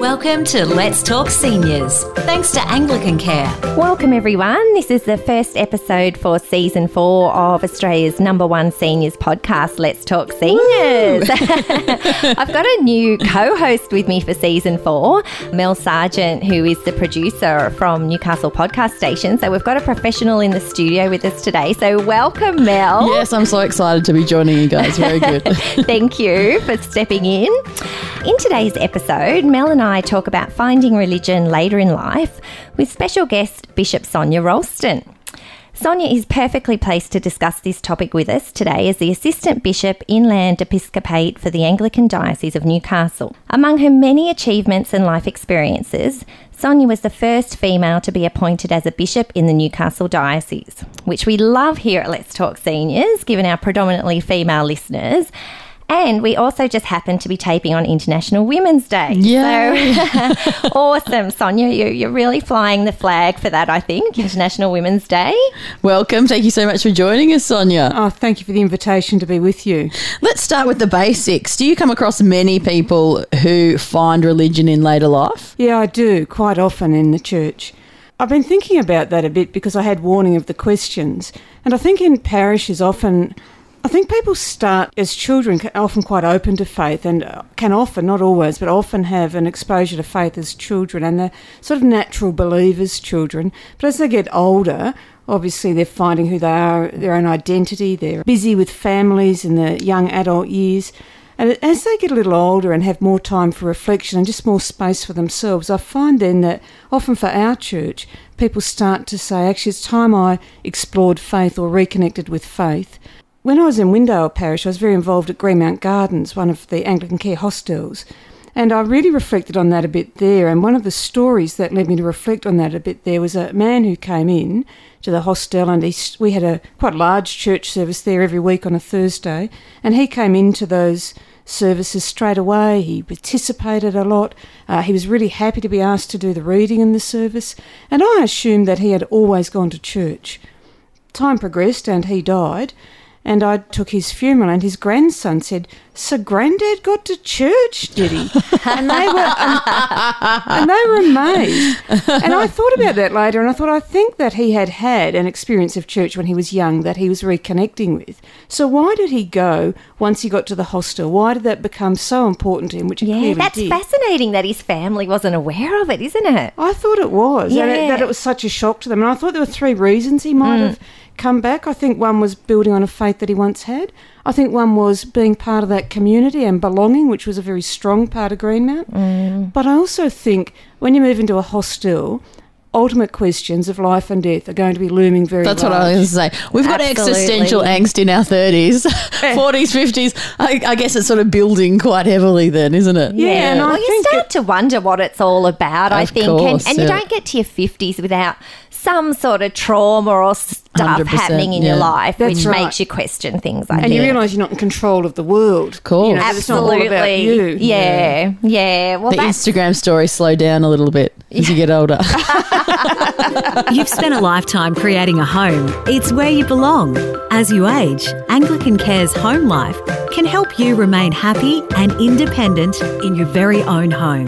Welcome to Let's Talk Seniors. Thanks to Anglican Care. Welcome, everyone. This is the first episode for season four of Australia's number one seniors podcast, Let's Talk Seniors. I've got a new co host with me for season four, Mel Sargent, who is the producer from Newcastle Podcast Station. So we've got a professional in the studio with us today. So welcome, Mel. Yes, I'm so excited to be joining you guys. Very good. Thank you for stepping in. In today's episode, Mel and I talk about finding religion later in life with special guest Bishop Sonia Roulston. Sonia is perfectly placed to discuss this topic with us today as the Assistant Bishop Inland Episcopate for the Anglican Diocese of Newcastle. Among her many achievements and life experiences, Sonia was the first female to be appointed as a bishop in the Newcastle Diocese, which we love here at Let's Talk Seniors, given our predominantly female listeners. And we also just happened to be taping on International Women's Day. Yay. So awesome, Sonia. You, you're really flying the flag for that, I think, International Women's Day. Welcome. Thank you so much for joining us, Sonia. Oh, thank you for the invitation to be with you. Let's start with the basics. Do you come across many people who find religion in later life? Yeah, I do, quite often in the church. I've been thinking about that a bit because I had warning of the questions. And I think in parishes often, I think people start as children, often quite open to faith, and uh, can often, not always, but often have an exposure to faith as children, and they're sort of natural believers, children. But as they get older, obviously they're finding who they are, their own identity, they're busy with families in the young adult years. And as they get a little older and have more time for reflection and just more space for themselves, I find then that often for our church, people start to say, actually, it's time I explored faith or reconnected with faith. When I was in Windale Parish, I was very involved at Greenmount Gardens, one of the Anglican Care hostels. And I really reflected on that a bit there. And one of the stories that led me to reflect on that a bit there was a man who came in to the hostel, and he, we had a quite large church service there every week on a Thursday. And he came into those services straight away. He participated a lot. Uh, he was really happy to be asked to do the reading in the service. And I assumed that he had always gone to church. Time progressed and he died. And I took his funeral, and his grandson said, "So Granddad got to church, did he?" and they were, and, and they were amazed. And I thought about that later, and I thought I think that he had had an experience of church when he was young that he was reconnecting with. So why did he go once he got to the hostel? Why did that become so important to him? Which Yeah, that's did. fascinating that his family wasn't aware of it, isn't it? I thought it was, and it, that it was such a shock to them. And I thought there were three reasons he might mm. have come back. I think one was building on a faith that he once had. I think one was being part of that community and belonging, which was a very strong part of Greenmount. Mm. But I also think when you move into a hostel, ultimate questions of life and death are going to be looming very That's what. I was going to say. We've got existential angst in our 30s, 40s, 50s. I, I guess it's sort of building quite heavily then, isn't it? Yeah, and I well, you think start it- to wonder what it's all about, I think. course, and, and you yeah. don't get to your 50s without some sort of trauma or stuff happening in your life, That's which right. makes you question things. I and think. you realise you're not in control of the world. Of course. You know, that it's not all Absolutely. about you. Yeah, yeah. Well, The Instagram stories slow down a little bit as you get older. You've spent a lifetime creating a home. It's where you belong. As you age, Anglican Care's home life can help you remain happy and independent in your very own home.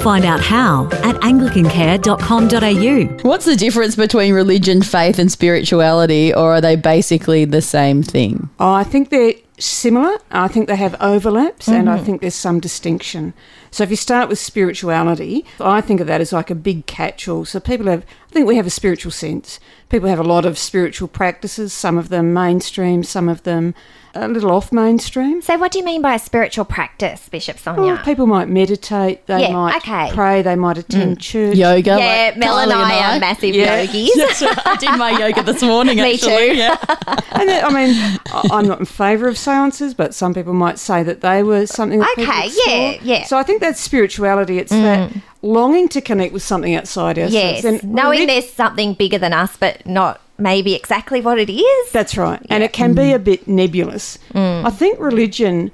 Find out how at anglicancare.com.au. What's the difference between religion, faith, and spirituality, or are they basically the same thing? Oh, I think they're similar. I think they have overlaps, and I mm-hmm. think there's some distinction. So if you start with spirituality, I think of that as like a big catch-all. So people have, I think we have a spiritual sense. People have a lot of spiritual practices. Some of them mainstream, some of them a little off mainstream. so. What do you mean by a spiritual practice, Bishop Sonia? Well, people might meditate. They Yeah, might okay. pray. They might attend mm. church. Yoga? yeah, like Mel and Kylie I, are massive Yeah. yogis. That's right. I did my yoga this morning, Me actually. too. Yeah. And then, I mean, I- I'm not in favour of seances, but some people might say that they were something that Okay, explore. yeah, yeah. So I think that's spirituality. It's that mm. longing to connect with something outside ourselves. Yes, And knowing relig- there's something bigger than us, but not maybe exactly what it is. That's right. And it can be a bit nebulous. Mm. I think religion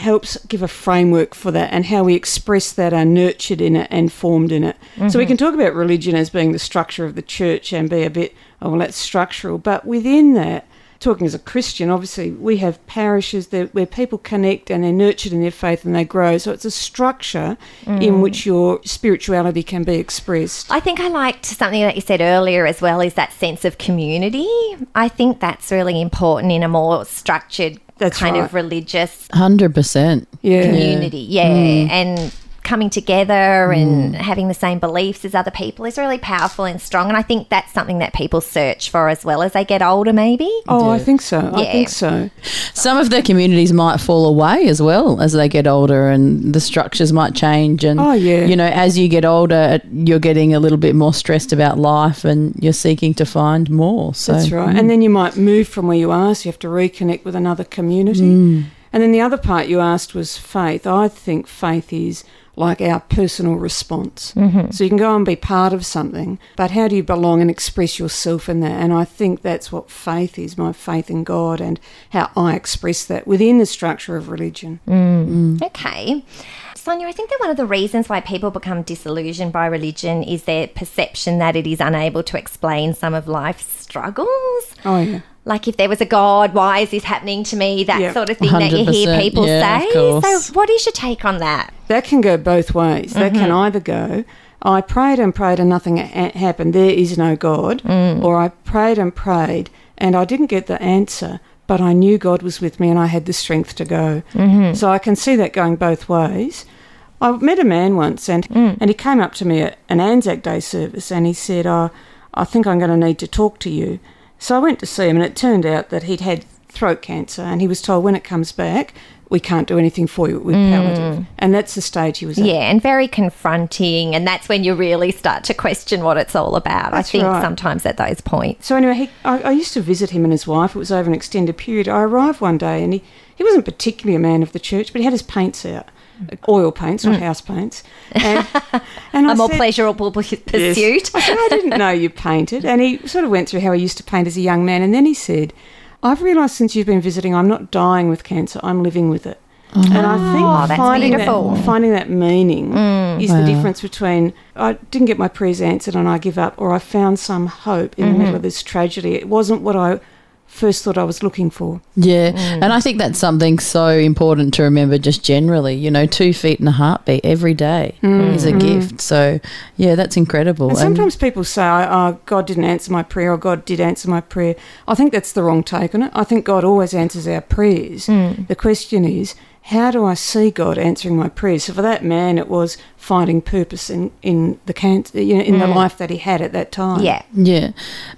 helps give a framework for that and how we express that are nurtured in it and formed in it. So we mm-hmm. can talk about religion as being the structure of the church and be a bit, oh, well, that's structural. But within that, talking as a Christian, obviously, we have parishes that, where people connect and they're nurtured in their faith and they grow. So it's a structure in mm. which your spirituality can be expressed. I think I liked something that you said earlier as well is that sense of community. I think that's really important in a more structured That's kind right. of religious Hundred percent. Yeah. community. Yeah. Mm. And coming together and having the same beliefs as other people is really powerful and strong. And I think that's something that people search for as well as they get older, maybe. Oh, I think so. I think so. Some of the communities might fall away as well as they get older, and the structures might change. And Oh, yeah. you know, as you get older, you're getting a little bit more stressed about life, and you're seeking to find more. So That's right. And then you might move from where you are, so you have to reconnect with another community. Mm. And then the other part you asked was faith. I think faith is like our personal response. Mm-hmm. So you can go and be part of something, but how do you belong and express yourself in that? And I think that's what faith is my faith in God and how I express that within the structure of religion. Okay. Sonia, I think that one of the reasons why people become disillusioned by religion is their perception that it is unable to explain some of life's struggles. Oh, yeah. Like if there was a God, why is this happening to me? That Yeah. sort of thing that you hear people yeah, say. So, what is your take on that? That can go both ways. That can mm-hmm. either go, I prayed and prayed and nothing happened, there is no God, mm. or I prayed and prayed and I didn't get the answer, but I knew God was with me and I had the strength to go. Mm-hmm. So I can see that going both ways. I met a man once and, mm. and he came up to me at an Anzac Day service and he said, oh, I think I'm going to need to talk to you. So I went to see him and it turned out that he'd had throat cancer and he was told when it comes back, we can't do anything for you with palliative. Mm. And that's the stage he was at. Yeah, and very confronting. And that's when you really start to question what it's all about. That's I think right. sometimes at those points. So anyway, he, I, I used to visit him and his wife. It was over an extended period. I arrived one day and he, he wasn't particularly a man of the church, but he had his paints out. Oil paints, not mm. house paints. And, and I A more said- pleasurable pu- Yes. pursuit. I said, I didn't know you painted. And he sort of went through how he used to paint as a young man. And then he said, I've realised since you've been visiting, I'm not dying with cancer, I'm living with it. And I oh, think Oh, finding beautiful. that finding that meaning mm. is the difference between I didn't get my prayers answered and I give up, or I found some hope in the middle mm-hmm. of this tragedy. It wasn't what I first thought I was looking for. Yeah, Mm. and I think that's something so important to remember just generally. You know, two feet and a heartbeat every day is a mm. gift. So, yeah, that's incredible. And sometimes people say, "Oh, God didn't answer my prayer," or "God did answer my prayer." I think that's the wrong take on it. I think God always answers our prayers. Mm. The question is, how do I see God answering my prayers? So for that man, it was finding purpose in in the cancer, you know, in the mm. life that he had at that time. Yeah. Yeah.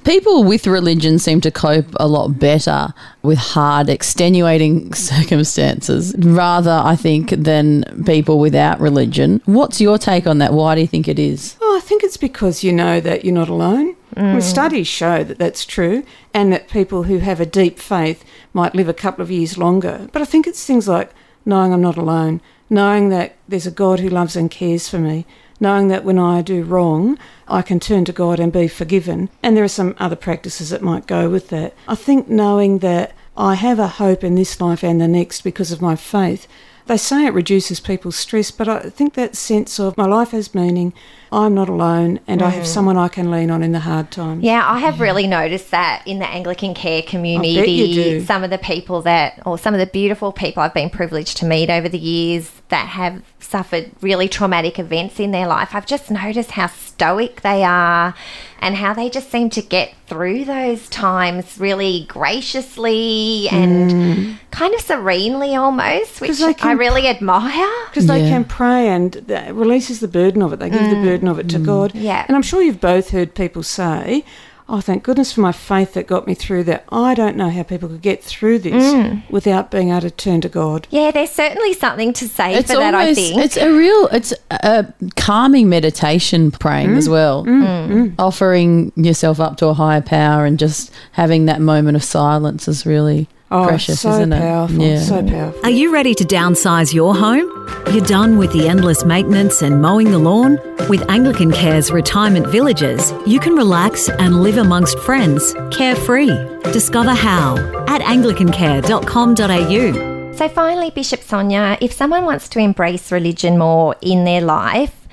People with religion seem to cope a lot better with hard, extenuating circumstances, rather, I think, than people without religion. What's your take on that? Why do you think it is? Oh, I think it's because you know that you're not alone. I mean, mm. studies show that that's true, and that people who have a deep faith might live a couple of years longer. But I think it's things like knowing I'm not alone, knowing that there's a God who loves and cares for me, knowing that when I do wrong, I can turn to God and be forgiven. And there are some other practices that might go with that. I think knowing that I have a hope in this life and the next because of my faith. They say it reduces people's stress, but I think that sense of my life has meaning, I'm not alone, and I have mm. someone I can lean on in the hard times. Yeah, I have really noticed that in the Anglican care community. Some of the people that, or some of the beautiful people I've been privileged to meet over the years that have suffered really traumatic events in their life, I've just noticed how stoic they are and how they just seem to get through those times really graciously and mm. kind of serenely almost, which they I really admire. Because they can pray and that releases the burden of it. They give the mm. burden of it to mm. God. Yeah. And I'm sure you've both heard people say, Oh, thank goodness for my faith that got me through that. I don't know how people could get through this mm. without being able to turn to God. Yeah, there's certainly something to say for that, I think. it's a real, it's a calming meditation praying Mm. as well. Mm. Mm. Offering yourself up to a higher power and just having that moment of silence is really Oh, precious, so isn't it? powerful. Yeah. So powerful. Are you ready to downsize your home? You're done with the endless maintenance and mowing the lawn? With Anglican Care's retirement villages, you can relax and live amongst friends, carefree. Discover how at anglicancare.com.au. So, finally, Bishop Sonia, if someone wants to embrace religion more in their life,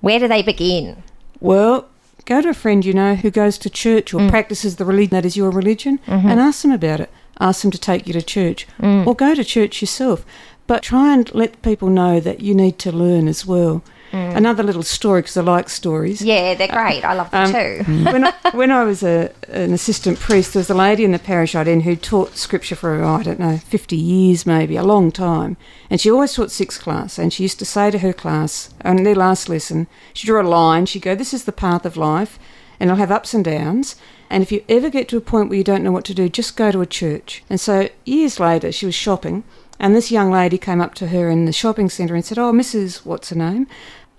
where do they begin? Well, go to a friend you know who goes to church or mm. practices the religion that is your religion mm-hmm. and ask them about it. Ask them to take you to church mm. or go to church yourself. But try and let people know that you need to learn as well. Mm. Another little story, because I like stories. Yeah, they're uh, great. I love them Um, too. when, I, when I was a, an assistant priest, there was a lady in the parish I'd in who taught scripture for, oh, I don't know, 50 years maybe, a long time. And she always taught sixth class. And she used to say to her class, on their last lesson, she drew a line, she'd go, This is the path of life, and it'll have ups and downs. And if you ever get to a point where you don't know what to do, just go to a church. And so years later, she was shopping, and this young lady came up to her in the shopping centre and said, Oh, Mrs. What's her name?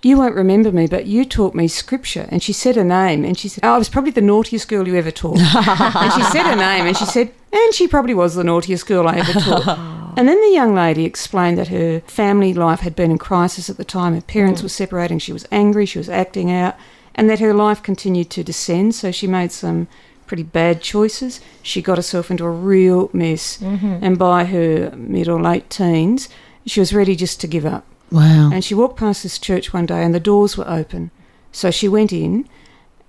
You won't remember me, but you taught me scripture. And she said her name, and she said, Oh, I was probably the naughtiest girl you ever taught. and she said her name, and she said, And she probably was the naughtiest girl I ever taught. and then the young lady explained that her family life had been in crisis at the time. Her parents mm. were separating, she was angry, she was acting out, and that her life continued to descend. So she made some pretty bad choices. She got herself into a real mess. Mm-hmm. And by her mid or late teens, she was ready just to give up. Wow. And she walked past this church one day and the doors were open. So she went in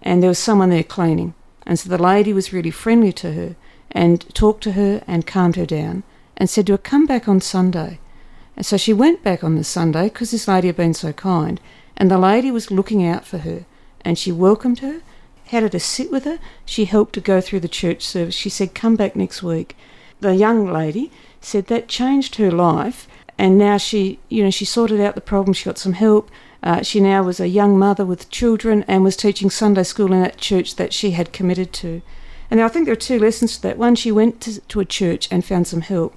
and there was someone there cleaning. And so the lady was really friendly to her and talked to her and calmed her down and said to her, Come back on Sunday. And so she went back on the Sunday because this lady had been so kind. And the lady was looking out for her and she welcomed her, had her to sit with her. She helped her go through the church service. She said, Come back next week. The young lady said that changed her life and now she, you know, she sorted out the problem. She got some help. Uh, she now was a young mother with children and was teaching Sunday school in that church that she had committed to. And I think there are two lessons to that. One, she went to, to a church and found some help,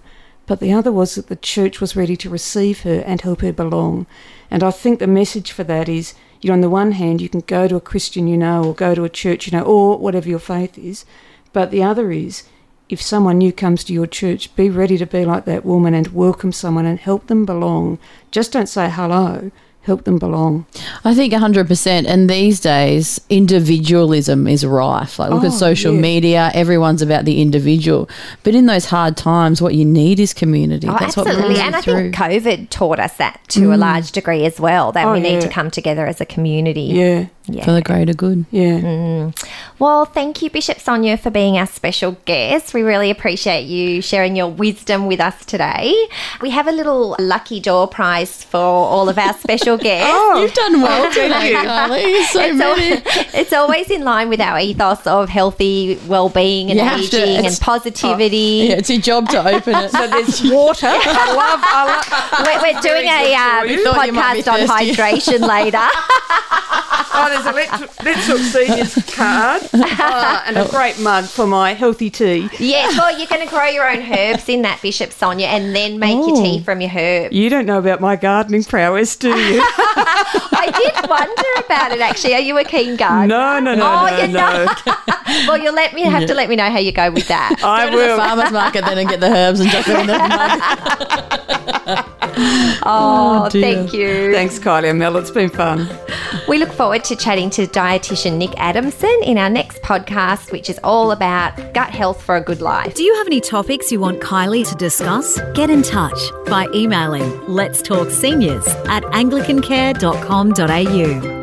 but the other was that the church was ready to receive her and help her belong. And I think the message for that is, you know, on the one hand, you can go to a Christian you know, or go to a church you know, or whatever your faith is, but the other is, if someone new comes to your church, be ready to be like that woman and welcome someone and help them belong. Just don't say hello, help them belong. I think 100%. And these days, individualism is rife. Like, look Oh, at social yeah. media, everyone's about the individual. But in those hard times, what you need is community. Oh, That's what absolutely. brings And you I through. think COVID taught us that to a mm. large degree as well, that Oh, we need yeah. to come together as a community. Yeah, Yeah. For the greater good. yeah. Well, thank you, Bishop Sonia, for being our special guest. We really appreciate you sharing your wisdom with us today. We have a little lucky door prize for all of our special guests. oh, You've done well today, you. Carly. So It's, many. al- it's always in line with our ethos of healthy well-being and You have to- aging and it's- positivity. Yeah, it's your job to open it. So there's water. I love, I love. We're, we're doing a um, you. Thought you podcast on hydration later. There's a Let's, Let's Talk Seniors card oh, and a great mug for my healthy tea. yes, well, you're going to grow your own herbs in that, Bishop Sonia, and then make your tea Oh. from your herbs. You don't know about my gardening prowess, do you? I did wonder about it actually. Are you a keen gardener? No, no, no, Oh, no, you're no. not. well, you'll let me have to let me know how you go with that. I Go to the will. farmer's market then and get the herbs and chuck them in the mug. Oh, oh dear. thank you. Thanks, Kylie and Mel. It's been fun. We look forward to chatting to dietitian Nick Adamson in our next podcast, which is all about gut health for a good life. Do you have any topics you want Kylie to discuss? Get in touch by emailing let's talk seniors at anglicancare.com.au.